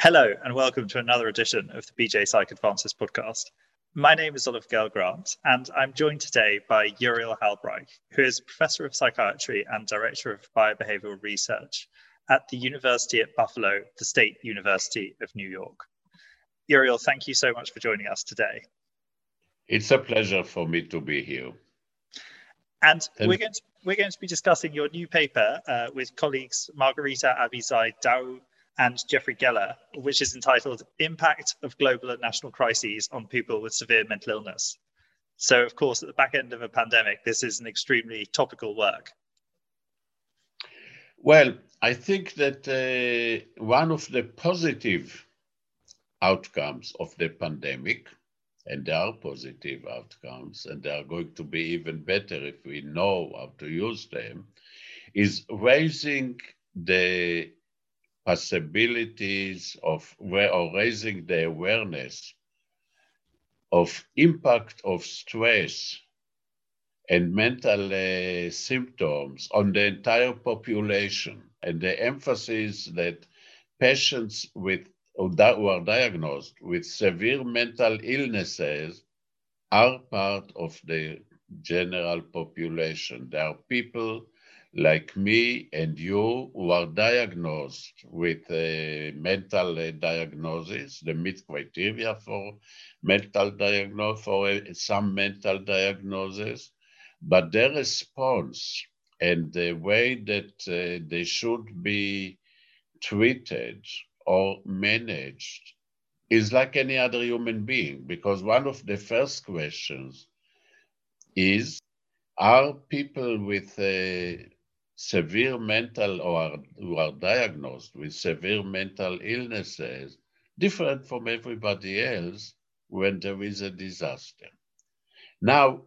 Hello, and welcome to another edition of the BJ Psych Advances podcast. My name is Oliver Gale Grant, and I'm joined today by Uriel Halbreich, who is Professor of Psychiatry and Director of Biobehavioral Research at the University at Buffalo, the State University of New York. Uriel, thank you so much for joining us today. It's a pleasure for me to be here. And we're going to, we're going to be discussing your new paper uh, with colleagues Margarita Abisai Dao and Jeffrey Geller, which is entitled Impact of Global and National Crises on People with Severe Mental Illness. So, of course, at the back end of a pandemic, this is an extremely topical work. Well, I think that uh, one of the positive outcomes of the pandemic, and there are positive outcomes, and they are going to be even better if we know how to use them, is raising the possibilities of raising the awareness of impact of stress and mental uh, symptoms on the entire population and the emphasis that patients with who are diagnosed with severe mental illnesses are part of the general population. There are people like me and you who are diagnosed with a mental diagnosis, the meet criteria for mental diagnosis, for some mental diagnosis, but their response and the way that uh, they should be treated or managed is like any other human being, because one of the first questions is, are people with uh, severe mental or who are diagnosed with severe mental illnesses different from everybody else when there is a disaster. Now,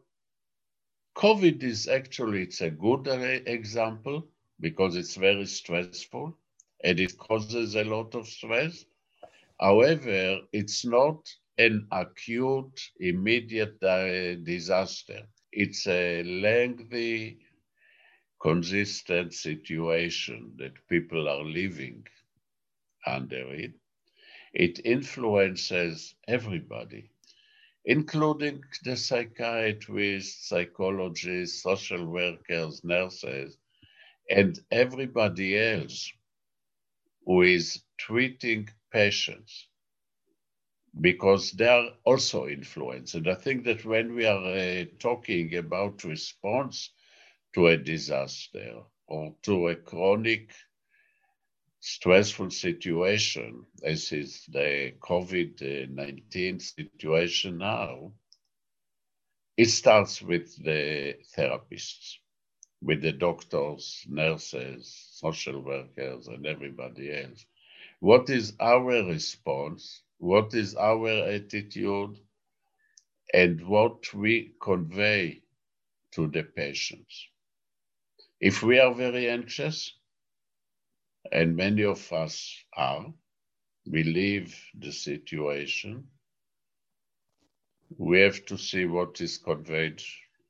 COVID is actually, it's a good example because it's very stressful and it causes a lot of stress. However, it's not an acute, immediate uh, disaster. It's a lengthy consistent situation that people are living under it, it influences everybody, including the psychiatrists, psychologists, social workers, nurses, and everybody else who is treating patients because they are also influenced. And I think that when we are uh, talking about response to a disaster or to a chronic stressful situation, as is the COVID 19 situation now, it starts with the therapists, with the doctors, nurses, social workers, and everybody else. What is our response? What is our attitude? And what we convey to the patients. If we are very anxious, and many of us are, we leave the situation, we have to see what is conveyed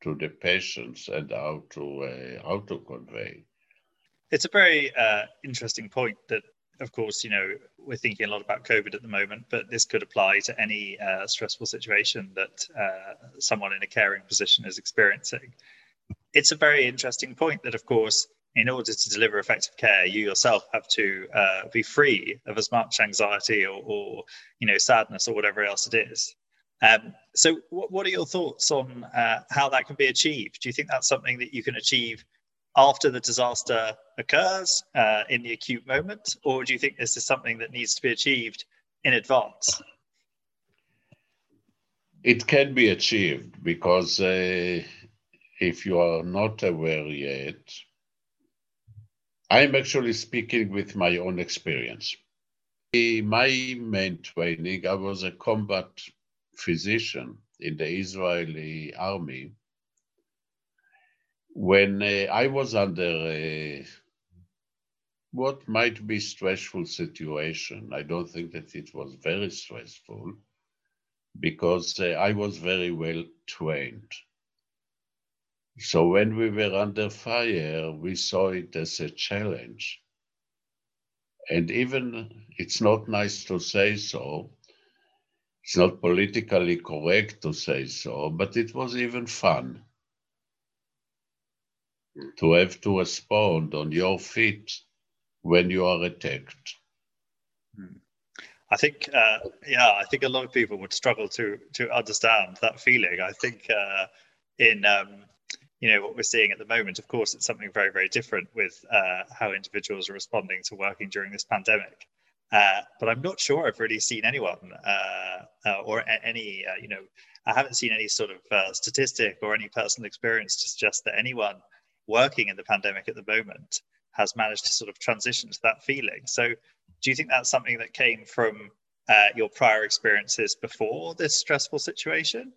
to the patients and how to uh, how to convey. It's a very uh, interesting point that, of course, you know we're thinking a lot about COVID at the moment, but this could apply to any uh, stressful situation that uh, someone in a caring position is experiencing it's a very interesting point that, of course, in order to deliver effective care, you yourself have to uh, be free of as much anxiety or, or, you know, sadness or whatever else it is. Um, so, what, what, are your thoughts on uh, how that can be achieved? Do you think that's something that you can achieve after the disaster occurs uh, in the acute moment, or do you think this is something that needs to be achieved in advance? It can be achieved because uh, if you are not aware yet, I'm actually speaking with my own experience. In my main training, I was a combat physician in the Israeli army. When uh, I was under a, what might be stressful situation, I don't think that it was very stressful because uh, I was very well trained. So when we were under fire, we saw it as a challenge. And even it's not nice to say so, it's not politically correct to say so, but it was even fun to have to respond on your feet when you are attacked. Hmm. I think, uh, yeah, I think a lot of people would struggle to to understand that feeling. I think uh, in um, you know what we're seeing at the moment, of course, it's something very very different with uh, how individuals are responding to working during this pandemic. Uh, but I'm not sure I've really seen anyone uh, uh, or any, you know, I haven't seen any sort of statistic or any personal experience to suggest that anyone working in the pandemic at the moment has managed to sort of transition to that feeling. So, do you think that's something that came from uh, your prior experiences before this stressful situation?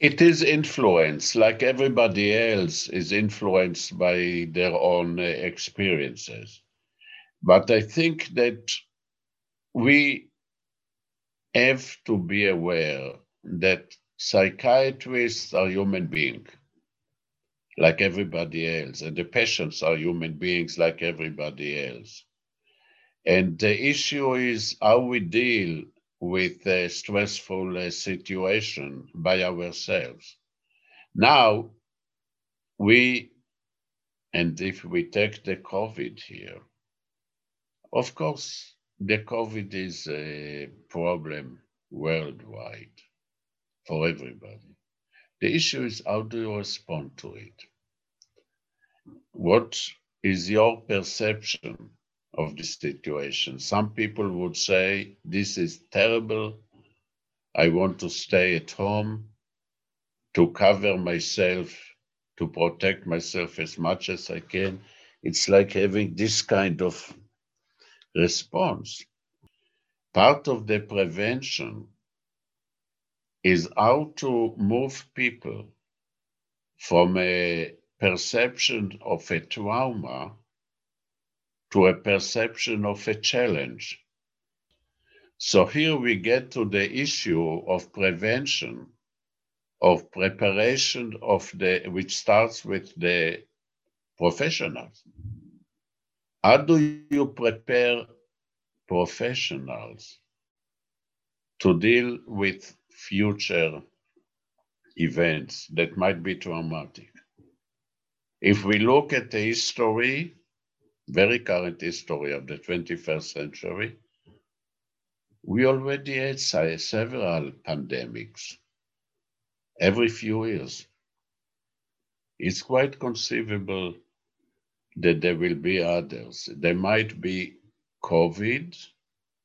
It is influenced, like everybody else is influenced by their own uh, experiences. But I think that we have to be aware that psychiatrists are human beings like everybody else, and the patients are human beings like everybody else. And the issue is how we deal with a stressful uh, situation by ourselves. Now, we, and if we take the COVID here, of course, the COVID is a problem worldwide for everybody. The issue is how do you respond to it? What is your perception of the situation? Some people would say, This is terrible. I want to stay at home to cover myself, to protect myself as much as I can. It's like having this kind of response. Part of the prevention is how to move people from a perception of a trauma to a perception of a challenge. So here we get to the issue of prevention, of preparation of the, which starts with the professionals. How do you prepare professionals to deal with future events that might be traumatic? If we look at the history, very current history of the 21st century, we already had several pandemics every few years. It's quite conceivable that there will be others. There might be COVID,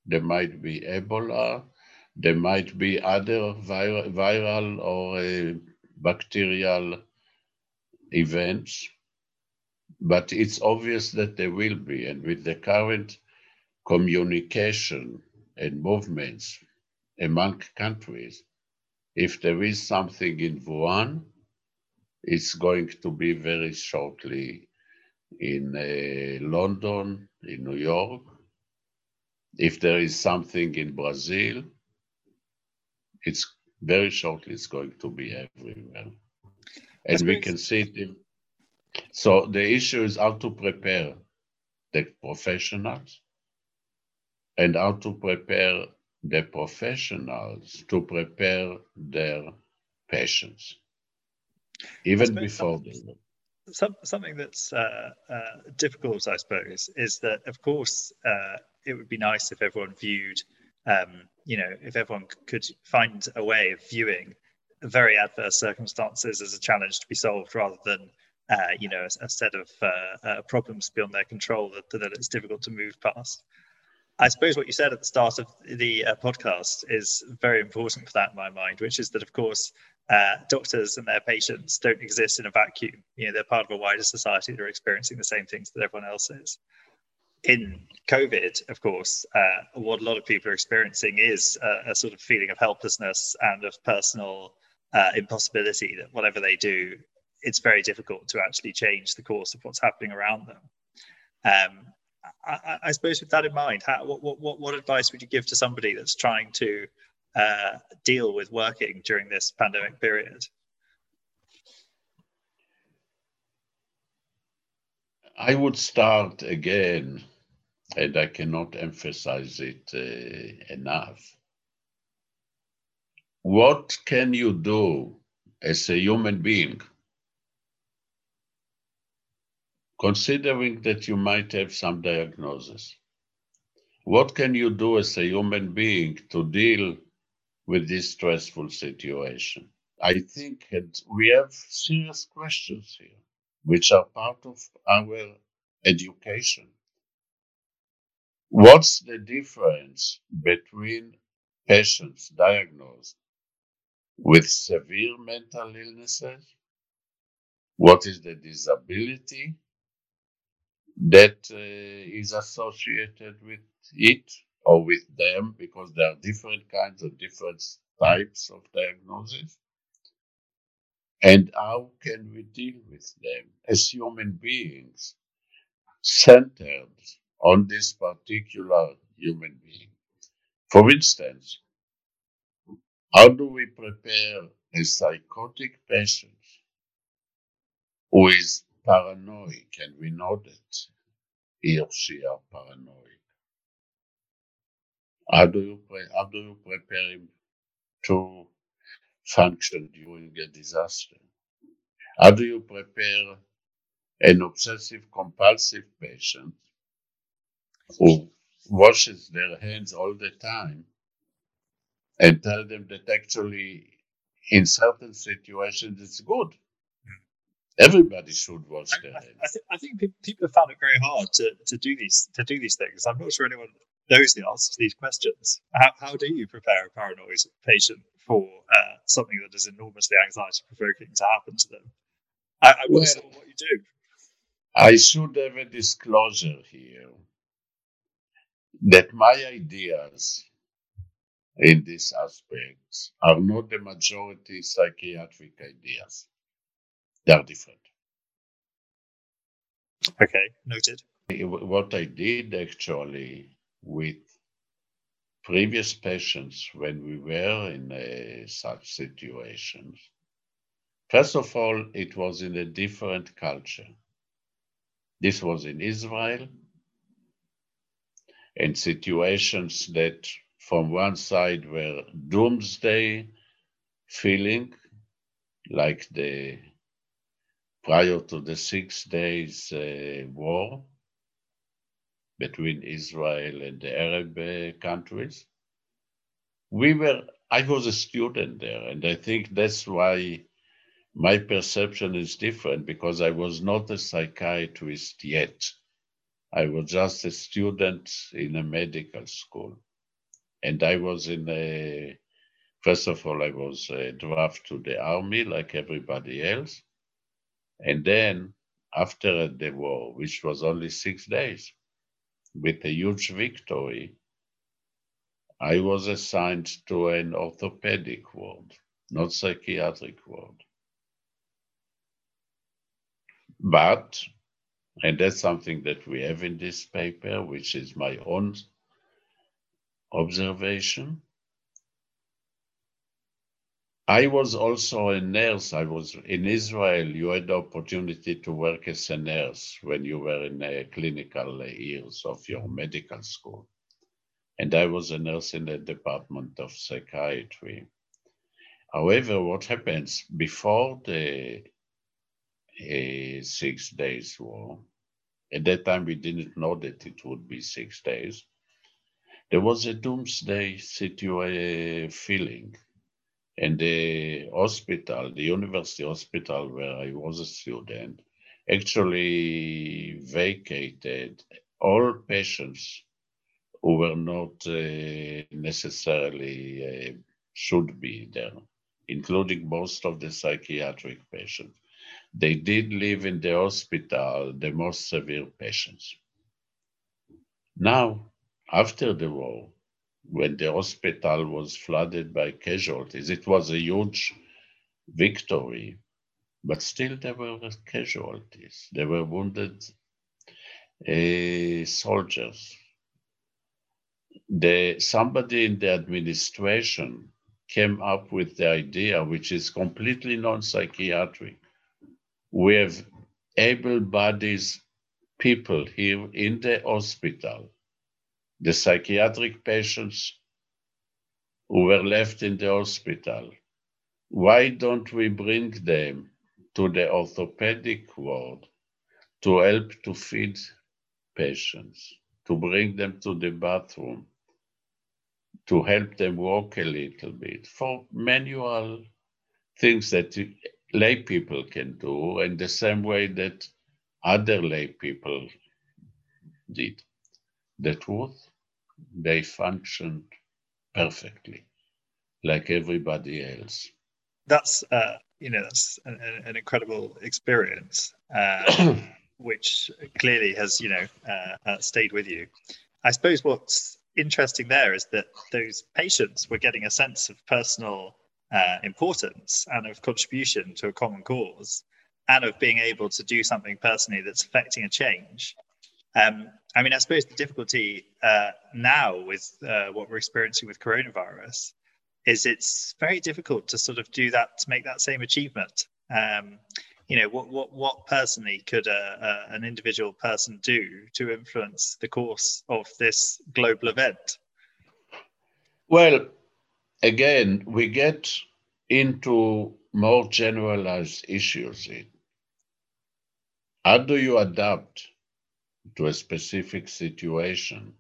there might be Ebola, there might be other vir viral or uh, bacterial events, but it's obvious that there will be. And with the current communication and movements among countries, if there is something in Wuhan, it's going to be very shortly in uh, London, in New York. If there is something in Brazil, it's very shortly it's going to be everywhere. And we can see it. So the issue is how to prepare the professionals and how to prepare the professionals to prepare their patients, even before they some, something that's uh, uh, difficult, I suppose, is that of course uh, it would be nice if everyone viewed, um, you know, if everyone could find a way of viewing very adverse circumstances as a challenge to be solved rather than, uh, you know, a, a set of uh, uh, problems beyond their control that, that it's difficult to move past. I suppose what you said at the start of the podcast is very important for that in my mind, which is that, of course, uh, doctors and their patients don't exist in a vacuum. You know, they're part of a wider society that are experiencing the same things that everyone else is. In COVID, of course, uh, what a lot of people are experiencing is a, a, sort of feeling of helplessness and of personal uh, impossibility that whatever they do, it's very difficult to actually change the course of what's happening around them. Um, I, I, suppose with that in mind, how, what, what, what advice would you give to somebody that's trying to uh, deal with working during this pandemic period? I would start again and I cannot emphasize it uh, enough. What can you do as a human being, considering that you might have some diagnosis? What can you do as a human being to deal with this stressful situation? I think we have serious questions here, which are part of our education. What's the difference between patients diagnosed with severe mental illnesses? What is the disability that uh, is associated with it or with them? Because there are different kinds of different types of diagnosis. And how can we deal with them as human beings centered on this particular human being? For instance, how do we prepare a psychotic patient who is paranoid and we know that he or she are paranoid? How do you, pre- how do you prepare him to function during a disaster? How do you prepare an obsessive compulsive patient who washes their hands all the time and tell them that actually in certain situations it's good? Everybody should wash their hands. I, I, th- I think people have found it very hard to, to do these to do these things. I'm not sure anyone knows the answer to these questions. How, how do you prepare a paranoid patient for uh, something that is enormously anxiety provoking to happen to them? I, I well, what you do. I should have a disclosure here that my ideas in this aspect are not the majority psychiatric ideas. They are different. Okay, noted. What I did actually with previous patients when we were in uh, such situations First of all, it was in a different culture. This was in Israel, and situations that from one side were doomsday feeling, like the prior to the six days uh, war between Israel and the Arab uh, countries. We were, I was a student there, and I think that's why my perception is different because I was not a psychiatrist yet. I was just a student in a medical school. And I was in a, first of all, I was drafted to the army like everybody else. And then after the war, which was only six days, with a huge victory, I was assigned to an orthopedic ward, not psychiatric ward. But, and that's something that we have in this paper, which is my own observation. I was also a nurse. I was in Israel. You had the opportunity to work as a nurse when you were in the clinical years of your mm-hmm. medical school. And I was a nurse in the Department of Psychiatry. However, what happens before the a six days war. At that time, we didn't know that it would be six days. There was a doomsday situation eh, feeling. And the hospital, the university hospital where I was a student, actually vacated all patients who were not uh, necessarily uh, should be there, including most of the psychiatric patients. They did leave in the hospital the most severe patients. Now, after the war, when the hospital was flooded by casualties, it was a huge victory, but still there were casualties. There were wounded uh, soldiers. The, somebody in the administration came up with the idea, which is completely non psychiatric, We have able bodied people here in the hospital the psychiatric patients who were left in the hospital. Why don't we bring them to the orthopedic ward to help to feed patients, to bring them to the bathroom, to help them walk a little bit for manual things that lay people can do in the same way that other lay people did. The truth, they functioned perfectly, like everybody else. That's uh, you know that's an, an incredible experience, uh, which clearly has you know uh, uh, stayed with you. I suppose what's interesting there is that those patients were getting a sense of personal uh, importance and of contribution to a common cause and of being able to do something personally that's affecting a change. Um, I mean, I suppose the difficulty uh, now with uh, what we're experiencing with coronavirus is it's very difficult to sort of do that to make that same achievement. Um, you know, what what what personally could a, a, an individual person do to influence the course of this global event? Well, again, we get into more generalized issues. How do you adapt to a specific situation?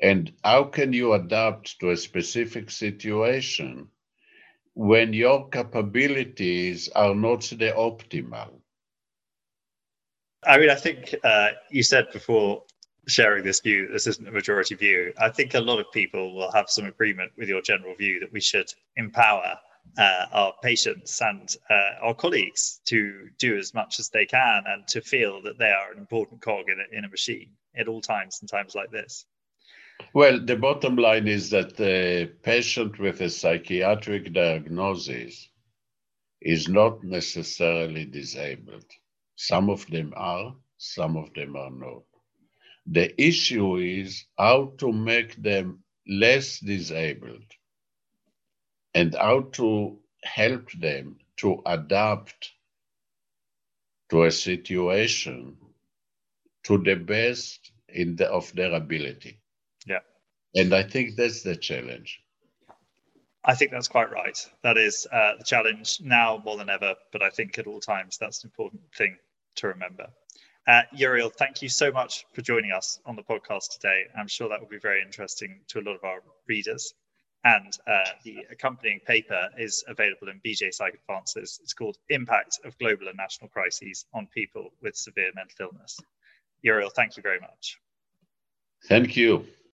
And how can you adapt to a specific situation when your capabilities are not the optimal? I mean, I think uh, you said before sharing this view, this isn't a majority view. I think a lot of people will have some agreement with your general view that we should empower uh, our patients and uh, our colleagues to do as much as they can and to feel that they are an important cog in a, in a machine at all times and times like this. Well, the bottom line is that the patient with a psychiatric diagnosis is not necessarily disabled. Some of them are, some of them are not. The issue is how to make them less disabled and how to help them to adapt to a situation to the best in the, of their ability. Yeah. And I think that's the challenge. I think that's quite right. That is uh, the challenge now more than ever, but I think at all times that's an important thing to remember. Uh, Uriel, thank you so much for joining us on the podcast today. I'm sure that will be very interesting to a lot of our readers. And uh, the accompanying paper is available in BJ Psych Advances. It's called Impact of Global and National Crises on People with Severe Mental Illness. Uriel, thank you very much. Thank you.